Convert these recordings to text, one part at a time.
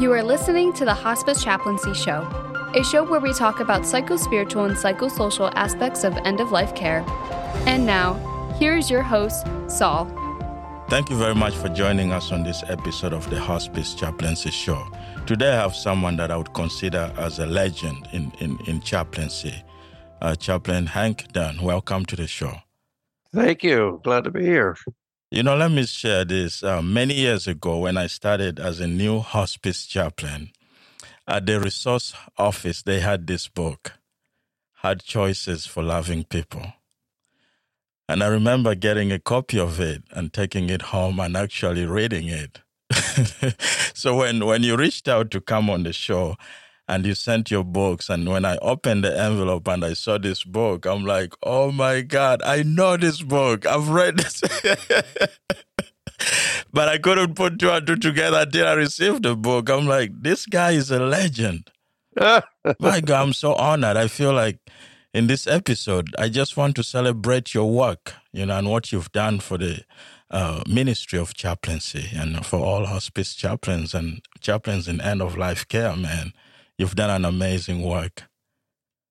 You are listening to the Hospice Chaplaincy Show, a show where we talk about psychospiritual and psychosocial aspects of end of life care. And now, here is your host, Saul. Thank you very much for joining us on this episode of the Hospice Chaplaincy Show. Today, I have someone that I would consider as a legend in, in, in chaplaincy, uh, Chaplain Hank Dunn. Welcome to the show. Thank you. Glad to be here. You know, let me share this. Uh, many years ago, when I started as a new hospice chaplain, at the resource office, they had this book, Hard Choices for Loving People. And I remember getting a copy of it and taking it home and actually reading it. so when, when you reached out to come on the show, and you sent your books. And when I opened the envelope and I saw this book, I'm like, oh my God, I know this book. I've read this. but I couldn't put two and two together until I received the book. I'm like, this guy is a legend. my God, I'm so honored. I feel like in this episode, I just want to celebrate your work, you know, and what you've done for the uh, ministry of chaplaincy and for all hospice chaplains and chaplains in end of life care, man. You've done an amazing work.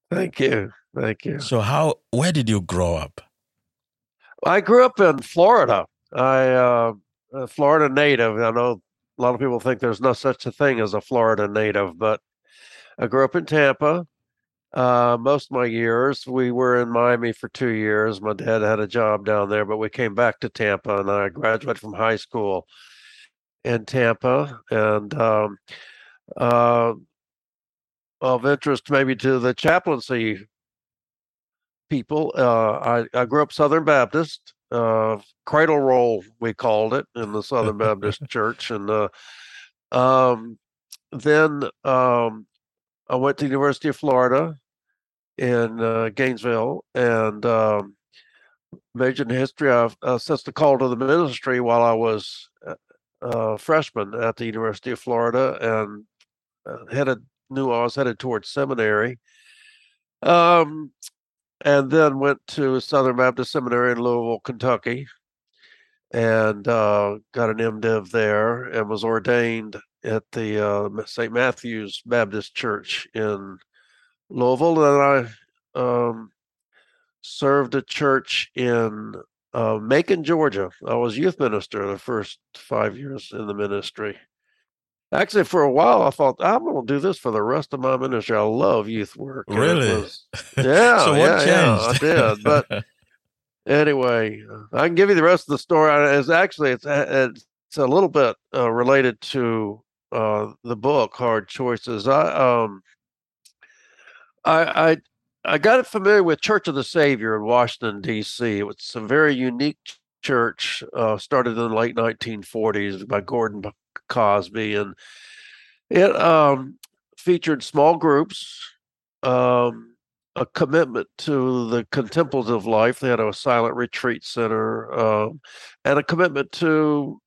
Thank you. Thank you. So, how, where did you grow up? I grew up in Florida. I, uh, a Florida native. I know a lot of people think there's no such a thing as a Florida native, but I grew up in Tampa. Uh, most of my years, we were in Miami for two years. My dad had a job down there, but we came back to Tampa, and I graduated from high school in Tampa. And um, uh, of interest maybe to the chaplaincy people. Uh, I, I grew up Southern Baptist, uh, cradle roll, we called it in the Southern Baptist Church. And uh, um, then um, I went to the University of Florida in uh, Gainesville and um, majored in history. I've since the call to the ministry while I was a uh, freshman at the University of Florida and uh, headed knew I was headed towards seminary. Um, and then went to Southern Baptist Seminary in Louisville, Kentucky, and uh, got an MDiv there, and was ordained at the uh, St. Matthew's Baptist Church in Louisville. And I um, served a church in uh, Macon, Georgia. I was youth minister the first five years in the ministry. Actually, for a while, I thought I'm going to do this for the rest of my ministry. I love youth work. Really? Was, yeah. so what yeah, changed? Yeah, I did. But anyway, I can give you the rest of the story. It's actually it's it's a little bit uh, related to uh, the book Hard Choices. I um I I I got it familiar with Church of the Saviour in Washington D.C. It was a very unique church uh, started in the late 1940s by Gordon Cosby, and it um, featured small groups, um, a commitment to the contemplative life. They had a silent retreat center, uh, and a commitment to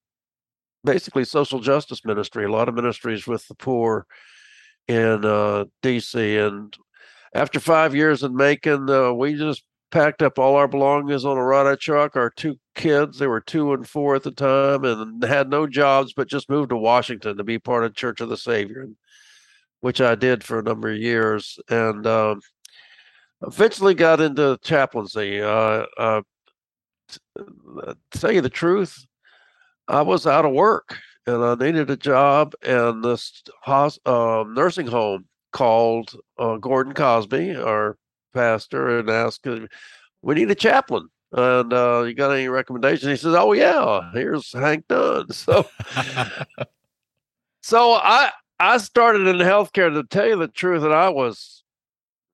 basically social justice ministry. A lot of ministries with the poor in uh, DC, and after five years in Macon, uh, we just packed up all our belongings on a Ryder truck. Our two kids, they were two and four at the time, and had no jobs, but just moved to Washington to be part of Church of the Saviour, which I did for a number of years, and um, eventually got into chaplaincy. Uh, uh, to tell you the truth, I was out of work and I needed a job, and this uh, nursing home called uh, Gordon Cosby, our pastor and asked, "We need a chaplain." And uh, you got any recommendations? He says, "Oh yeah, here's Hank Dunn." So, so I I started in healthcare. To tell you the truth, and I was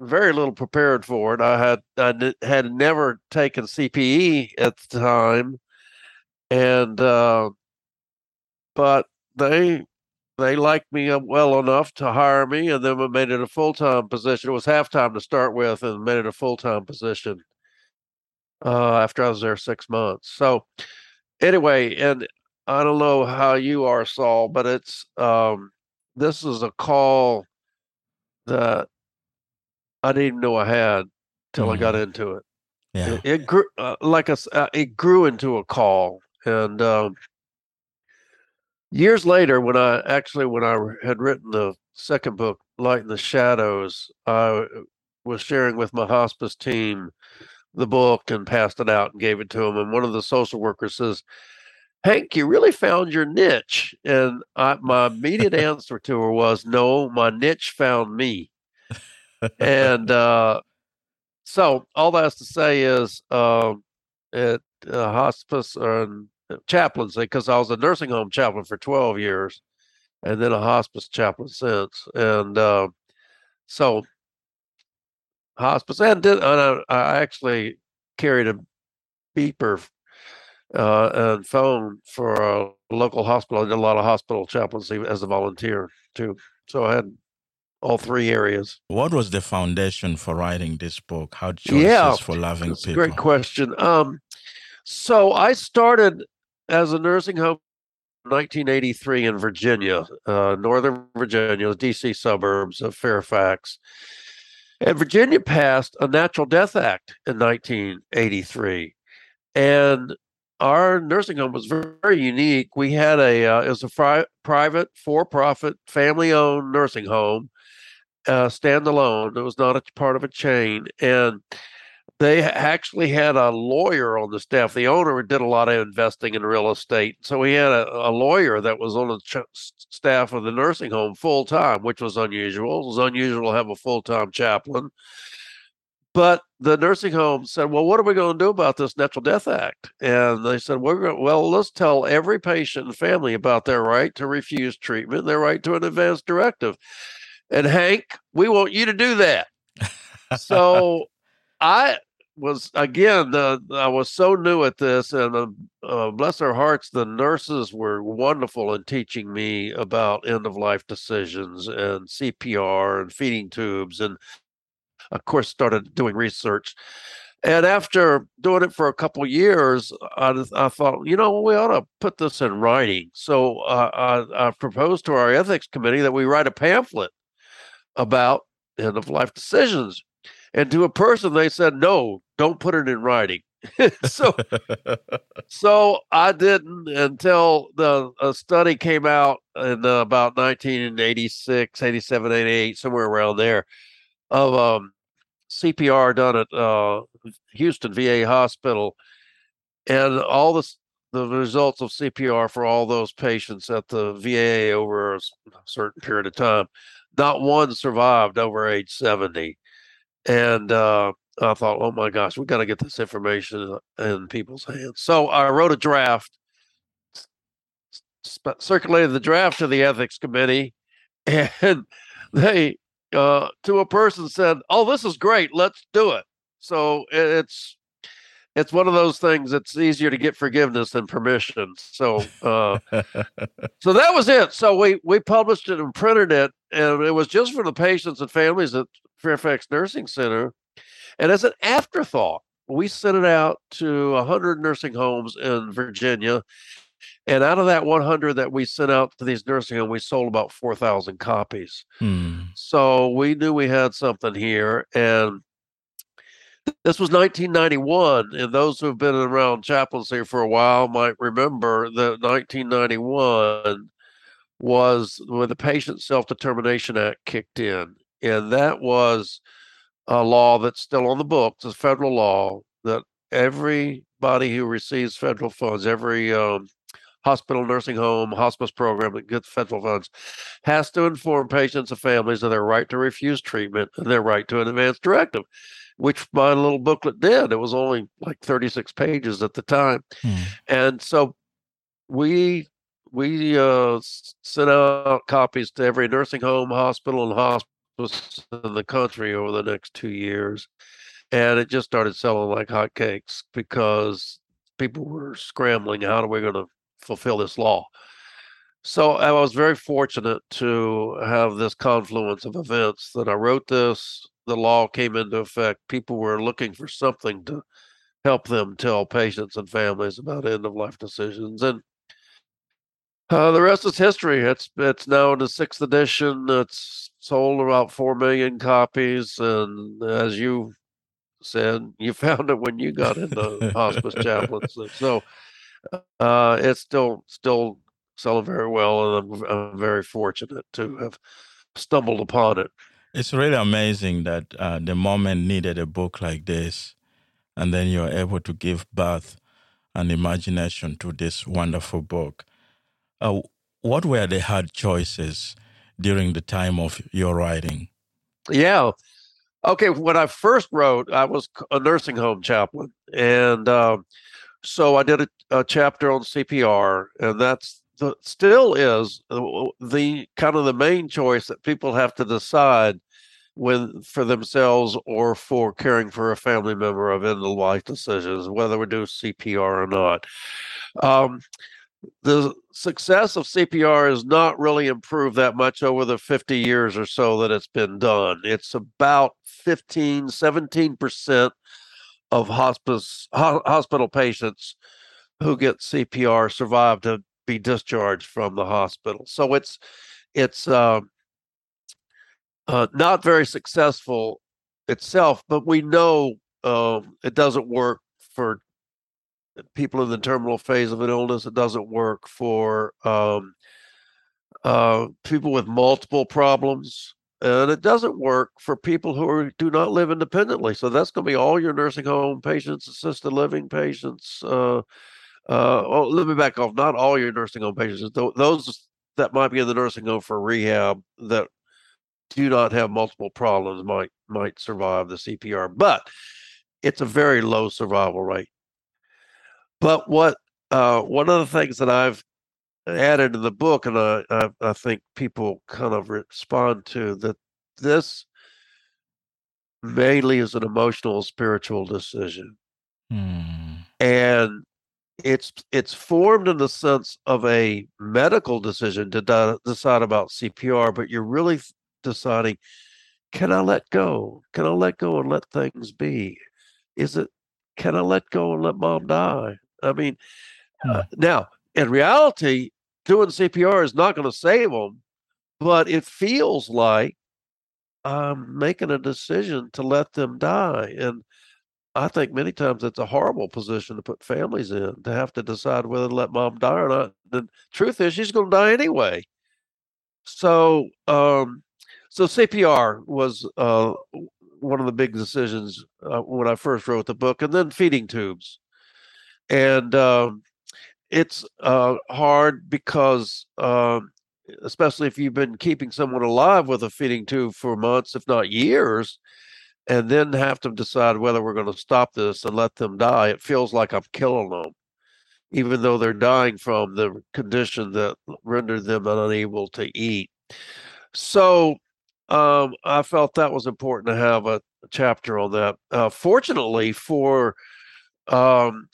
very little prepared for it. I had I had never taken CPE at the time, and uh, but they they liked me uh, well enough to hire me, and then we made it a full time position. It was half time to start with, and made it a full time position uh, after I was there six months. So, anyway, and I don't know how you are, Saul, but it's um, this is a call that I didn't even know I had till mm. I got mm-hmm. into it. Yeah, it, it grew uh, like a uh, it grew into a call, and um, years later, when I actually when I had written the second book, Light in the Shadows, I was sharing with my hospice team the book and passed it out and gave it to them. And one of the social workers says, Hank, you really found your niche. And I, my immediate answer to her was, No, my niche found me. and uh, so all that's to say is uh, at uh, hospice and chaplaincy, because I was a nursing home chaplain for 12 years and then a hospice chaplain since. And uh, so hospice and did and I, I actually carried a beeper uh, and phone for a local hospital. I did a lot of hospital chaplaincy as a volunteer too. So I had all three areas. What was the foundation for writing this book? Hard choices yeah, for loving people? great question. Um, so I started as a nursing home 1983 in Virginia, uh, Northern Virginia, DC suburbs of Fairfax. And Virginia passed a Natural Death Act in 1983. And our nursing home was very, unique. We had a, uh, it was a fri- private, for profit, family owned nursing home, uh, standalone. It was not a part of a chain. And they actually had a lawyer on the staff. The owner did a lot of investing in real estate. So he had a, a lawyer that was on the ch- staff of the nursing home full time, which was unusual. It was unusual to have a full time chaplain. But the nursing home said, "Well, what are we going to do about this Natural Death Act?" And they said, "We're going, well, let's tell every patient and family about their right to refuse treatment, their right to an advance directive." And Hank, we want you to do that. so I was again the I was so new at this, and uh, uh, bless their hearts, the nurses were wonderful in teaching me about end of life decisions and CPR and feeding tubes, and of course started doing research. And after doing it for a couple years, I, I thought, you know, we ought to put this in writing. So uh, I, I proposed to our ethics committee that we write a pamphlet about end of life decisions. And to a person, they said, no, don't put it in writing. so, so I didn't until the a study came out in uh, about 1986, 87, 88, somewhere around there, of um, CPR done at uh, Houston VA Hospital, and all the the results of CPR for all those patients at the VA over a certain period of time, not one survived over age 70. And uh, I thought, oh my gosh, we got to get this information in people's hands. So I wrote a draft, circulated the draft to the ethics committee, and they, uh, to a person, said, "Oh, this is great. Let's do it." So it's it's one of those things that's easier to get forgiveness than permission. So uh, so that was it. So we we published it and printed it, and it was just for the patients and families at Fairfax Nursing Center. And as an afterthought, we sent it out to 100 nursing homes in Virginia. And out of that 100 that we sent out to these nursing homes, we sold about 4,000 copies. Hmm. So we knew we had something here. And this was 1991. And those who have been around chaplaincy for a while might remember that 1991 was when the Patient Self Determination Act kicked in. And that was a law that's still on the books, a federal law that everybody who receives federal funds, every um, hospital, nursing home, hospice program that gets federal funds, has to inform patients and families of their right to refuse treatment and their right to an advance directive, which my little booklet did. It was only like 36 pages at the time. Hmm. And so we we uh, sent out copies to every nursing home, hospital, and hospital in the country over the next two years. And it just started selling like hotcakes because people were scrambling. How are we going to fulfill this law? So I was very fortunate to have this confluence of events that I wrote this, the law came into effect. People were looking for something to help them tell patients and families about end of life decisions. And uh, the rest is history. It's it's now in the sixth edition. It's sold about four million copies, and as you said, you found it when you got into hospice chaplaincy. So uh, it's still still selling very well, and I'm, I'm very fortunate to have stumbled upon it. It's really amazing that uh, the moment needed a book like this, and then you're able to give birth and imagination to this wonderful book. Uh, what were the hard choices during the time of your writing? Yeah. Okay. When I first wrote, I was a nursing home chaplain. And um, so I did a, a, chapter on CPR, and that's the, still is the kind of the main choice that people have to decide when for themselves or for caring for a family member of end of life decisions, whether we do CPR or not. Um, the success of CPR has not really improved that much over the 50 years or so that it's been done. It's about 15, 17% of hospice ho- hospital patients who get CPR survive to be discharged from the hospital. So it's it's uh, uh, not very successful itself, but we know um, it doesn't work for people in the terminal phase of an illness. It doesn't work for um, uh, people with multiple problems. And it doesn't work for people who are, do not live independently. So that's going to be all your nursing home patients, assisted living patients. Uh, oh, let me back off. Not all your nursing home patients. Those that might be in the nursing home for rehab that do not have multiple problems might might survive the CPR, but it's a very low survival rate. But what uh, one of the things that I've added in the book, and I, I, I think people kind of respond to that this mainly is an emotional, spiritual decision, hmm. and it's it's formed in the sense of a medical decision to de- decide about CPR, but you're really deciding, can I let go? Can I let go and let things be? Is it can I let go and let mom die? I mean, uh, hmm. uh, now in reality, doing CPR is not going to save them, but it feels like I'm making a decision to let them die. And I think many times it's a horrible position to put families in to have to decide whether to let mom die or not. The truth is, she's going to die anyway. So, um, so CPR was uh, one of the big decisions uh, when I first wrote the book, and then feeding tubes and um, it's uh, hard because um, especially if you've been keeping someone alive with a feeding tube for months if not years and then have to decide whether we're going to stop this and let them die. It feels like i'm killing them even though they're dying from the condition that rendered them unable to eat. So um, i felt that was important to have a chapter on that. Uh, fortunately for um,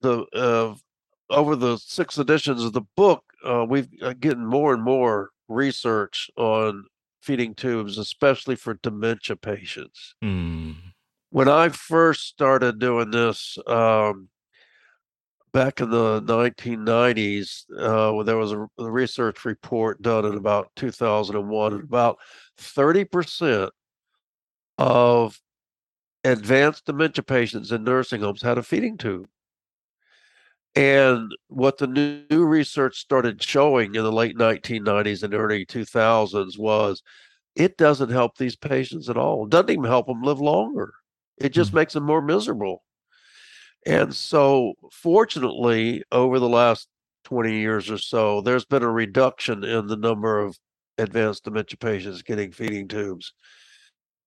the uh, over the six editions of the book, uh, we've uh, getting more and more research on feeding tubes, especially for dementia patients. Mm. When I first started doing this um, back in the 1990s, uh, there was a, a, research report done in about 2001, and about 30% of advanced dementia patients in nursing homes had a feeding tube. And what the new research started showing in the late 1990s and early 2000s was it doesn't help these patients at all. It doesn't even help them live longer. It just mm-hmm. makes them more miserable. And so, fortunately, over the last 20 years or so, there's been a reduction in the number of advanced dementia patients getting feeding tubes.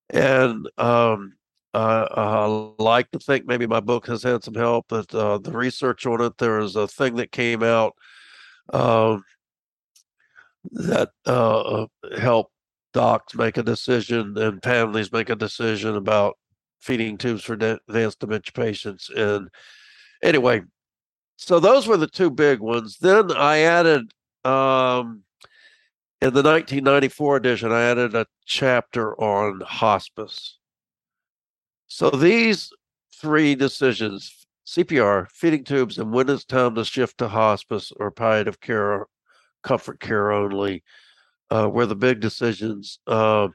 And um, uh, I like to think maybe my book has had some help. But uh, the research on it, there is a thing that came out um, that uh, uh, helped docs make a decision and families make a decision about feeding tubes for advanced dementia patients. And anyway, so those were the two big ones. Then I added um, in the 1994 edition, I added a chapter on hospice. So these three decisions CPR, feeding tubes, and when it's time to shift to hospice or palliative care, comfort care only, uh, were the big decisions. Uh,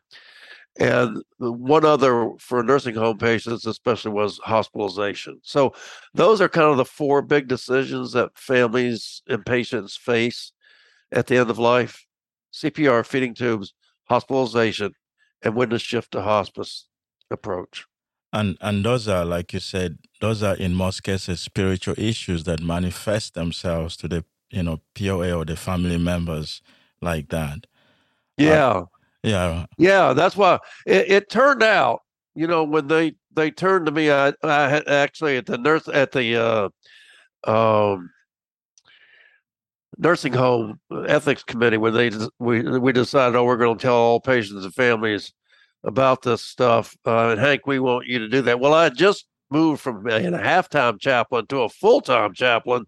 and one other for nursing home patients, especially, was hospitalization. So those are kind of the four big decisions that families and patients face at the end of life, CPR, feeding tubes, hospitalization, and witness shift to hospice approach. And and those are, like you said, those are in most cases spiritual issues that manifest themselves to the you know POA or the family members like that. Yeah, uh, yeah, yeah. That's why it, it, turned out. You know, when they they turned to me, I I had actually at the nurse at the uh, um, nursing home ethics committee when they we we decided, oh, we're going to tell all patients and families about this stuff. Uh, and Hank, we want you to do that. Well, I just moved from being a half-time chaplain to a full-time chaplain,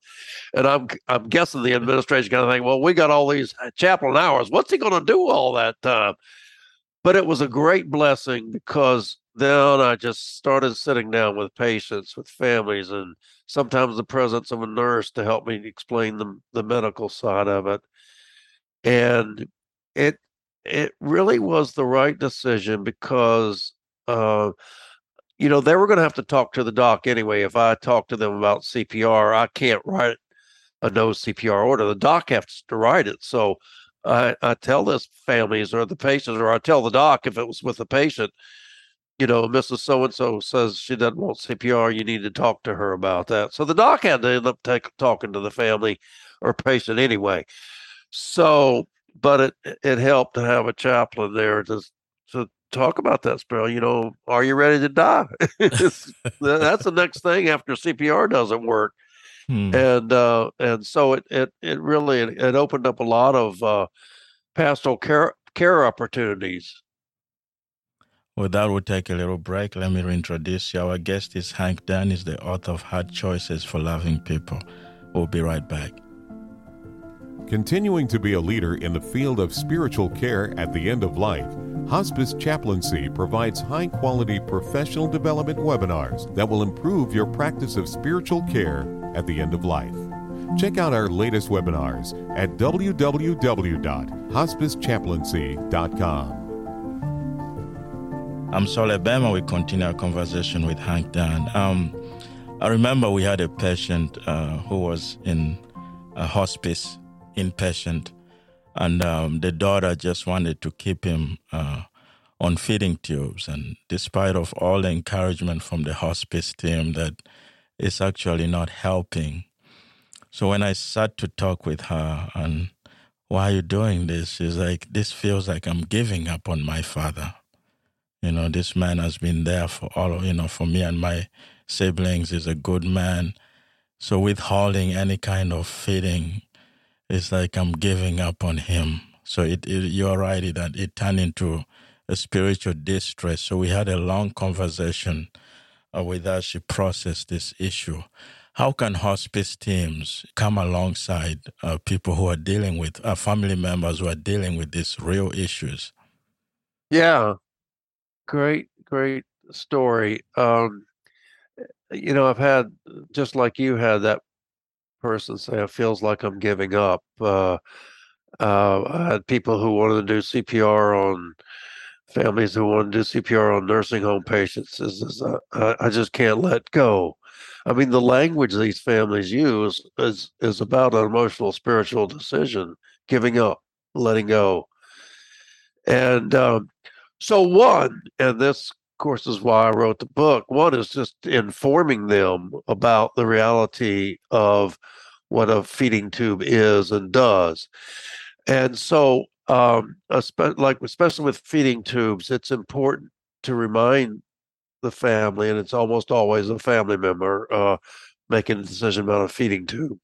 and I'm I'm guessing the administration kind of think, well, we got all these chaplain hours. What's he going to do all that time? But it was a great blessing because then I just started sitting down with patients, with families, and sometimes the presence of a nurse to help me explain the the medical side of it. And it it really was the right decision because uh, you know they were going to have to talk to the doc anyway. If i talk to them about cpr i can't write a no cpr order. The doc has to write it. So i, I tell this families or the patients or i tell the doc if it was with the patient you know mrs so and so says she doesn't want cpr you need to talk to her about that. So the doc had to end up take, talking to the family or patient anyway. So but it it helped to have a chaplain there to to talk about that spell. You know, are you ready to die? that's the next thing after CPR doesn't work. Hmm. And uh, and so it it it really it, it opened up a lot of uh, pastoral care care opportunities. Well, that, we'll take a little break. Let me reintroduce you. Our guest is Hank Dunn, is the author of Hard Choices for Loving People. We'll be right back. Continuing to be a leader in the field of spiritual care at the end of life, Hospice Chaplaincy provides high quality professional development webinars that will improve your practice of spiritual care at the end of life. Check out our latest webinars at www.hospicechaplaincy.com. I'm Saul Ebema. We continue our conversation with Hank Dunn. Um, I remember we had a patient uh, who was in a hospice inpatient, and um, the daughter just wanted to keep him uh, on feeding tubes. And despite of all the encouragement from the hospice team, that it's actually not helping. So when I sat to talk with her and why are you doing this? She's like, this feels like I'm giving up on my father. You know, this man has been there for all, of, you know, for me and my siblings. He's a good man. So withholding any kind of feeding it's like I'm giving up on him. So it, it you're right that it turned into a spiritual distress. So we had a long conversation uh, with her. She processed this issue. How can hospice teams come alongside uh, people who are dealing with uh, family members who are dealing with these real issues? Yeah, great, great story. Um, you know, I've had just like you had that person say it feels like I'm giving up. Uh, uh, I had people who wanted to do CPR on families who wanted to do CPR on nursing home patients. Is, is uh, I, I just can't let go. I mean, the language these families use is is about an emotional, spiritual decision, giving up, letting go. And um, so, one, and this course, is why I wrote the book. One is just informing them about the reality of what a feeding tube is and does. And so, um, like especially with feeding tubes, it's important to remind the family, and it's almost always a family member uh, making a decision about a feeding tube.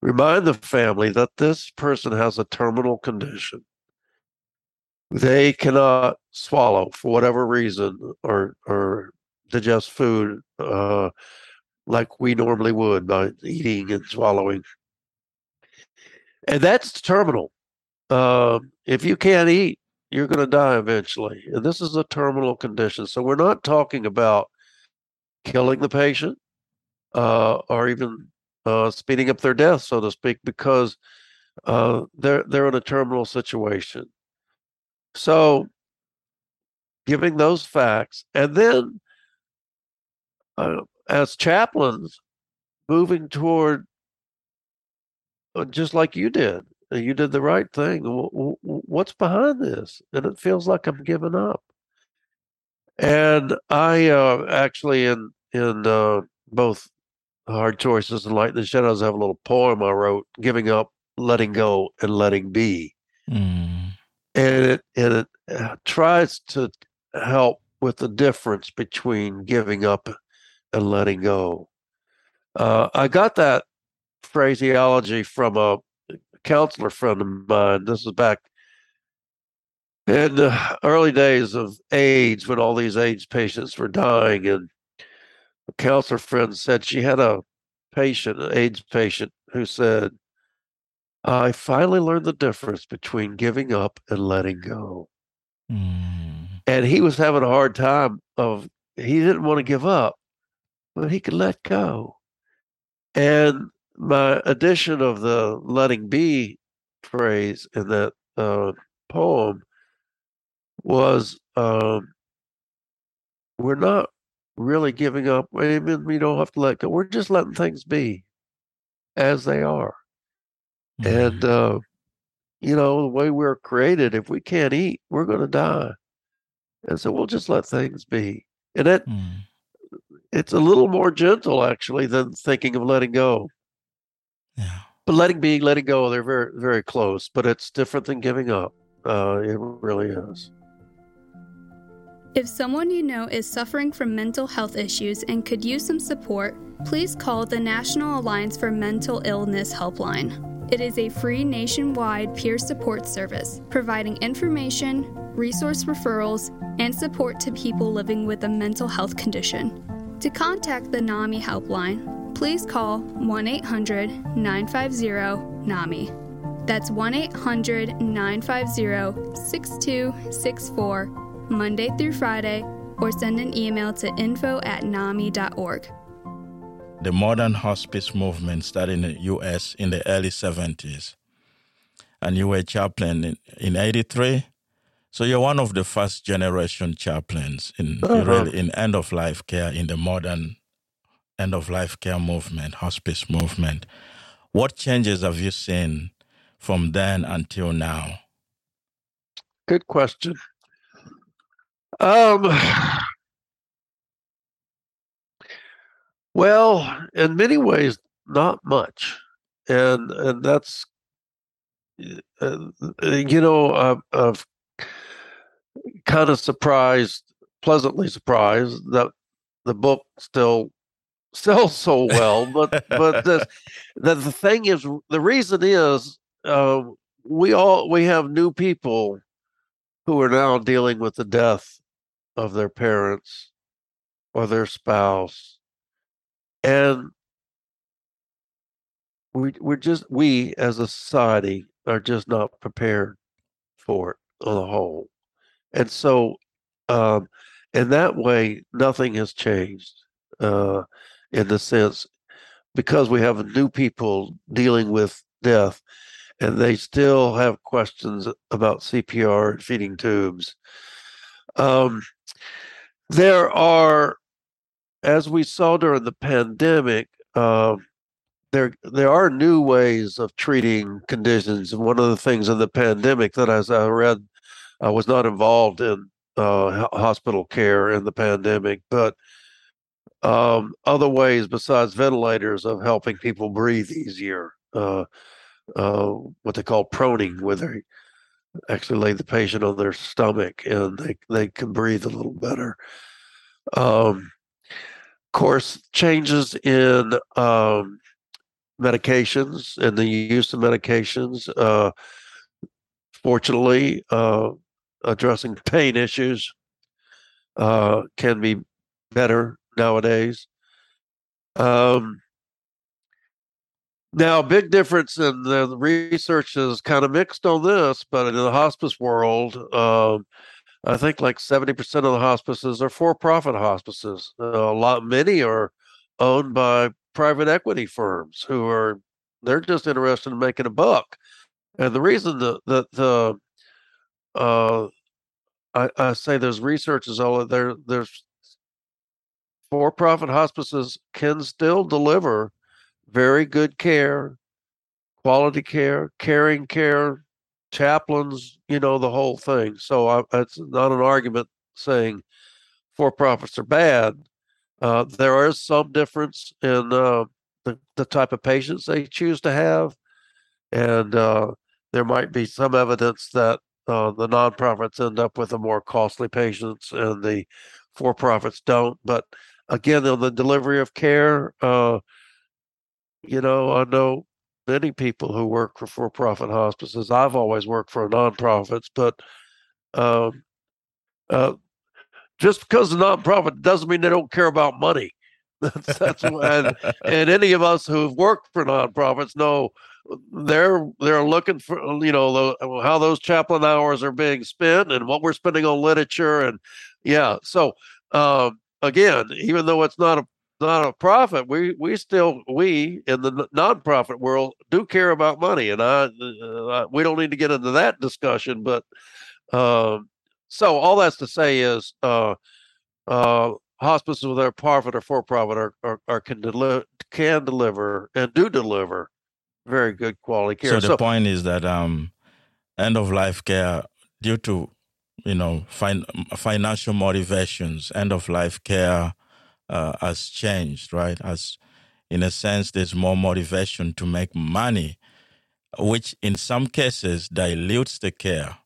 Remind the family that this person has a terminal condition they cannot swallow for whatever reason or or digest food uh, like we normally would by eating and swallowing. And that's terminal. Uh, if you can't eat, you're going to die eventually. And this is a terminal condition. So we're not talking about killing the patient uh, or even uh, speeding up their death, so to speak, because uh, they're they're in a terminal situation. So, giving those facts, and then uh, as chaplains, moving toward uh, just like you did, and You did the right thing. What's behind this? And it feels like I'm giving up. And I uh, actually, in in uh, both Hard Choices and Light in the Shadows, I have a little poem I wrote, giving up, letting go, and letting be. Mm. And it and it uh, tries to help with the difference between giving up and letting go. Uh, I got that phraseology from a counselor friend of mine. This is back in the early days of AIDS when all these AIDS patients were dying. And a counselor friend said she had a patient, an AIDS patient, who said, I finally learned the difference between giving up and letting go. Mm. And he was having a hard time of he didn't want to give up, but he could let go. And my addition of the letting be phrase in that uh, poem was um, we're not really giving up. We don't have to let go. We're just letting things be as they are. Mm-hmm. And, uh, you know, the way we're created, if we can't eat, we're going to die. And so we'll just let things be. And that, mm. it's a little more gentle, actually, than thinking of letting go. Yeah. But letting be, letting go, they're very, very close, but it's different than giving up. Uh, it really is. If someone you know is suffering from mental health issues and could use some support, please call the National Alliance for Mental Illness Helpline. It is a free nationwide peer support service providing information, resource referrals, and support to people living with a mental health condition. To contact the NAMI helpline, please call 1 800 950 NAMI. That's 1 800 950 6264, Monday through Friday, or send an email to info at nami.org the modern hospice movement started in the US in the early 70s. And you were a chaplain in, in 83. So you're one of the first generation chaplains in uh-huh. really in end of life care in the modern end of life care movement, hospice movement. What changes have you seen from then until now? Good question. Um, Well, in many ways, not much, and and that's uh, uh you know uh, I've kind of surprised, pleasantly surprised that the book still sells so well. But but the, the the thing is, the reason is uh, we all we have new people who are now dealing with the death of their parents or their spouse and we we're just we as a society are just not prepared for it on the whole and so um in that way nothing has changed uh in the sense because we have new people dealing with death and they still have questions about CPR and feeding tubes. Um, there are as we saw during the pandemic, uh, there there are new ways of treating conditions. And one of the things in the pandemic that, as I read, I was not involved in uh, hospital care in the pandemic, but um, other ways besides ventilators of helping people breathe easier. Uh, uh, what they call proning, where they actually lay the patient on their stomach and they they can breathe a little better. Um, course, changes in um, medications and the use of medications. Uh, fortunately, uh, addressing pain issues uh, can be better nowadays. Um, now, big difference in the research is kind of mixed on this, but in the hospice world, um, I think like 70% of the hospices are for-profit hospices. Uh, a lot, many are owned by private equity firms who are they're just interested in making a buck. And the reason that the, the uh, I, I say there's research is all there. There's for-profit hospices can still deliver very good care, quality care, caring care, chaplains, you know, the whole thing. So I, it's not an argument saying for profits are bad. Uh, there is some difference in uh, the, the type of patients they choose to have. And uh, there might be some evidence that uh, the nonprofits end up with the more costly patients and the for profits don't. But again, on the delivery of care, uh, you know, I know many people who work for for profit hospices. I've always worked for nonprofits, but um, uh, just because the nonprofit doesn't mean they don't care about money. that's, that's and, and any of us who've worked for nonprofits know they're they're looking for you know the, how those chaplain hours are being spent and what we're spending on literature and yeah so um, again even though it's not a not a profit we we still we in the nonprofit world do care about money and i uh, we don't need to get into that discussion but um, so all that's to say is uh, uh, hospices whether profit or for profit are, are, are can deliver can deliver and do deliver very good quality care. So the so, point is that um, end of life care, due to you know fin- financial motivations, end of life care uh, has changed, right? As in a sense, there's more motivation to make money, which in some cases dilutes the care.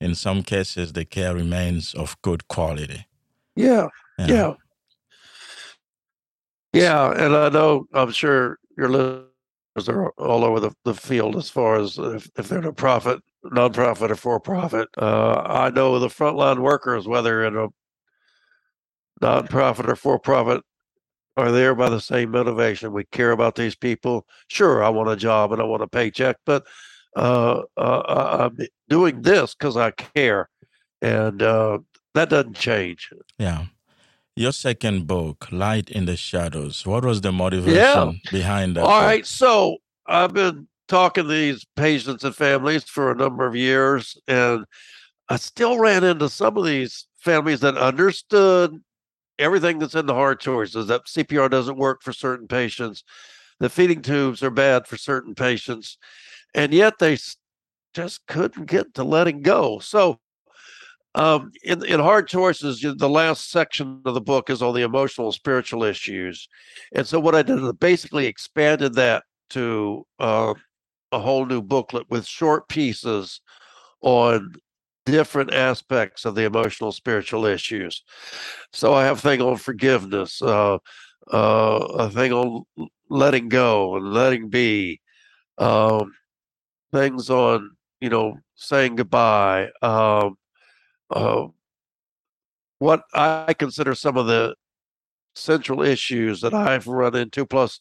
In some cases, the care remains of good quality. Yeah, yeah, yeah. yeah and I know, I'm sure your listeners are all over the, the field as far as if, if they're a profit, nonprofit, or for profit. Uh, I know the frontline workers, whether in a nonprofit or for profit, are there by the same motivation. We care about these people. Sure, I want a job and I want a paycheck, but uh, uh, I'm doing this because I care, and uh, that doesn't change. Yeah. Your second book, Light in the Shadows, what was the motivation yeah. behind that? All book? right. So I've been talking to these patients and families for a number of years, and I still ran into some of these families that understood everything that's in the hard choices that CPR doesn't work for certain patients, the feeding tubes are bad for certain patients, and yet they just couldn't get to letting go. So um, in, in hard choices, the last section of the book is on the emotional and spiritual issues, and so what I did is basically expanded that to uh, a whole new booklet with short pieces on different aspects of the emotional spiritual issues. So I have a thing on forgiveness, uh, uh, a thing on letting go and letting be, um, things on you know saying goodbye. Um, uh, what I consider some of the central issues that I've run into, plus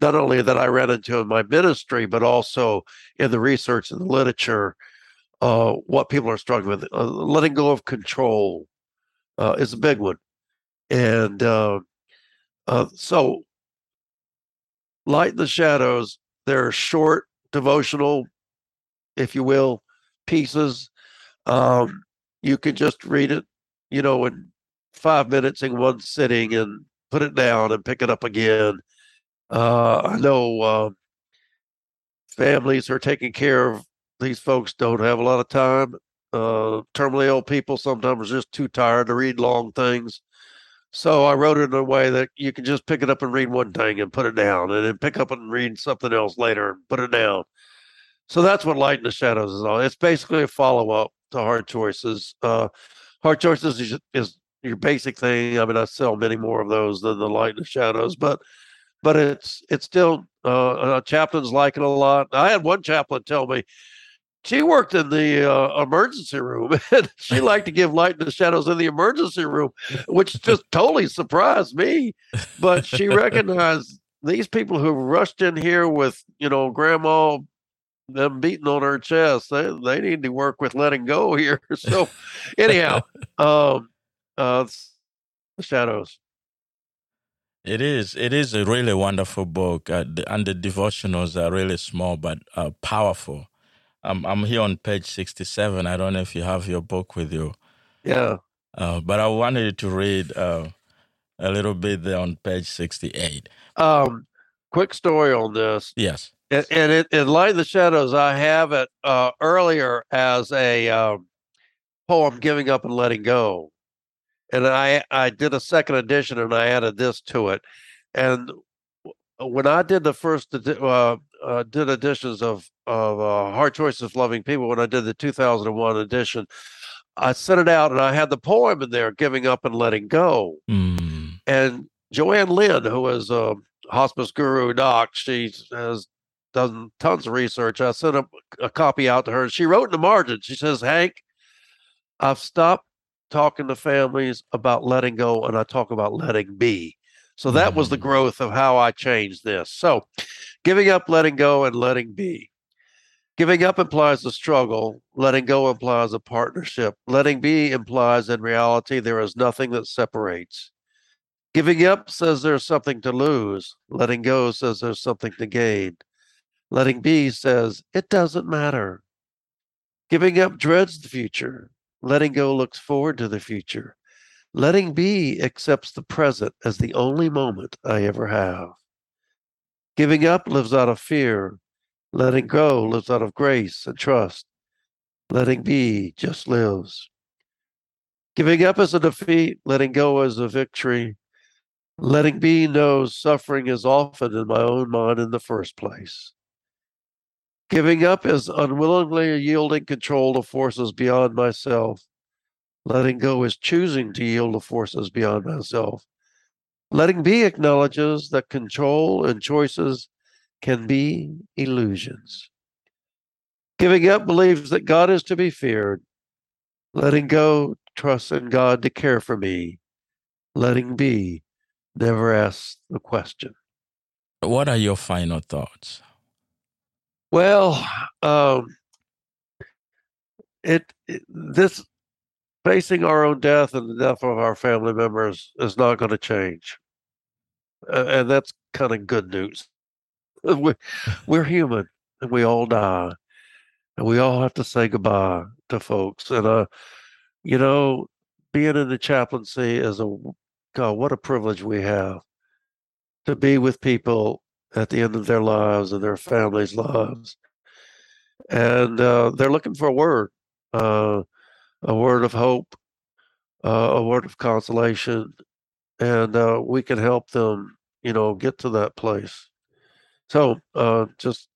not only that I ran into in my ministry, but also in the research and the literature, uh, what people are struggling with. Uh, letting go of control uh, is a big one. And uh, uh, so, Light the Shadows, they're short devotional, if you will, pieces. Um, you can just read it, you know, in five minutes in one sitting and put it down and pick it up again. Uh, I know families are taking care of these folks don't have a lot of time. Uh, terminally ill people sometimes are just too tired to read long things. So I wrote it in a way that you can just pick it up and read one thing and put it down, and then pick up and read something else later and put it down. So that's what Light in the Shadows is all. It's basically a follow up to hard choices. Uh, hard choices is, is, your basic thing. I mean, I sell many more of those than the light and the shadows, but but it's it's still uh, chaplains like it a lot. I had one chaplain tell me she worked in the uh, emergency room and she liked to give light and the shadows in the emergency room, which just totally surprised me. But she recognized these people who rushed in here with you know grandma them beating on her chest. They they need to work with letting go here. So anyhow, um, uh, the shadows. It is. It is a really wonderful book, uh, the, and the devotionals are really small but uh, powerful. I'm I'm here on page sixty-seven. I don't know if you have your book with you. Yeah. Uh, but I wanted to read uh, a little bit there on page sixty-eight. Um, quick story on this. Yes And, and it, in Light in the Shadows, I have it uh, earlier as a um, poem, Giving Up and Letting Go. And I, I did a second edition and I added this to it. And when I did the first uh, uh, did editions of of uh, Hard Choices Loving People, when I did the 2001 edition, I sent it out and I had the poem in there, Giving Up and Letting Go. Mm. And Joanne Lynn, who is a hospice guru doc, she has done tons of research. I sent a, a copy out to her and she wrote in the margin, she says, Hank, I've stopped talking to families about letting go and I talk about letting be. So that was the Mm. growth of how I changed this. So giving up, letting go, and letting be. Giving up implies a struggle. Letting go implies a partnership. Letting be implies in reality there is nothing that separates. Giving up says there's something to lose. Letting go says there's something to gain. Letting be says it doesn't matter. Giving up dreads the future. Letting go looks forward to the future. Letting be accepts the present as the only moment I ever have. Giving up lives out of fear. Letting go lives out of grace and trust. Letting be just lives. Giving up is a defeat. Letting go is a victory. Letting be knows suffering is often in my own mind in the first place. Giving up is unwillingly yielding control to forces beyond myself. Letting go is choosing to yield to forces beyond myself. Letting be acknowledges that control and choices can be illusions. Giving up believes that God is to be feared. Letting go trusts in God to care for me. Letting be never asks the question. What are your final thoughts? Well, um, it, it this facing our own death and the death of our family members is not going to change, uh, and that's kind of good news. we, we're human, and we all die, and we all have to say goodbye to folks. And uh, you know, being in the chaplaincy is a God, what a privilege we have to be with people at the end of their lives and their families' lives. And uh, they're looking for a word, uh, a word of hope, uh, a word of consolation, and uh, we can help them, you know, get to that place. So uh, just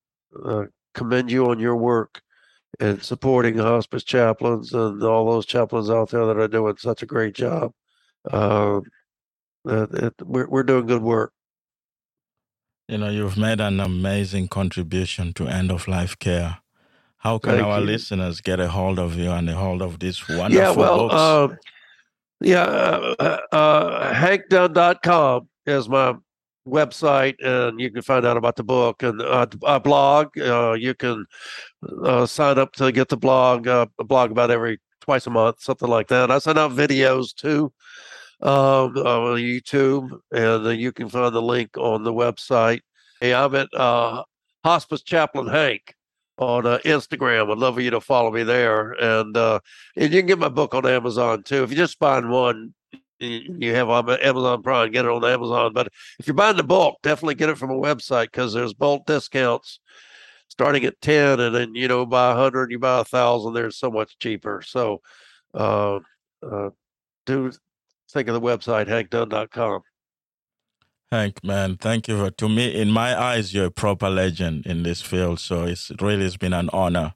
uh, commend you on your work and supporting hospice chaplains and all those chaplains out there that are doing such a great job. Uh, it, it, we're, we're doing good work. You know, you've made an amazing contribution to end of life care. How can Thank our you. listeners get a hold of you and a hold of these wonderful yeah, well, books? Uh, yeah, uh, uh, hankdunn.com is my website, and you can find out about the book and uh, a blog. Uh, you can uh, sign up to get the blog, uh, a blog about every twice a month, something like that. I send out videos too um, on YouTube, and uh, you can find the link on the website. Hey, I'm at uh, Hospice Chaplain Hank on uh, Instagram. I'd love for you to follow me there, and uh, and you can get my book on Amazon too. If you just find one, you have on Amazon Prime, get it on Amazon. But if you're buying the bulk, definitely get it from a website because there's bulk discounts starting at 10 and then you know buy a 100 you buy a thousand they're so much cheaper so uh, uh, do think of the website hankdunn.com Hank, man, thank you. For, to me, in my eyes, you're a proper legend in this field. So it's really has been an honor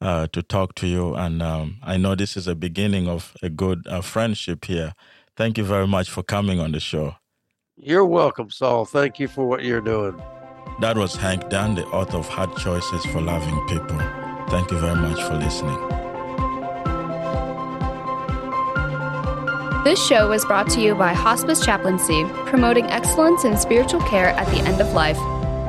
uh, to talk to you. And um, I know this is a beginning of a good uh, friendship here. Thank you very much for coming on the show. you're welcome saul thank you for what you're doing That was Hank Dunn, the author of Hard Choices for Loving People. Thank you very much for listening. This show was brought to you by Hospice Chaplaincy, promoting excellence in spiritual care at the end of life.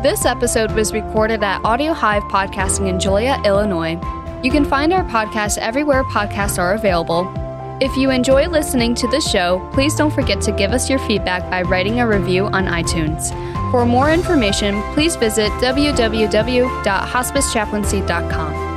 This episode was recorded at Audio Hive Podcasting in Joliet, Illinois. You can find our podcast everywhere podcasts are available. If you enjoy listening to the show, please don't forget to give us your feedback by writing a review on iTunes. For more information, please visit www.hospicechaplaincy.com.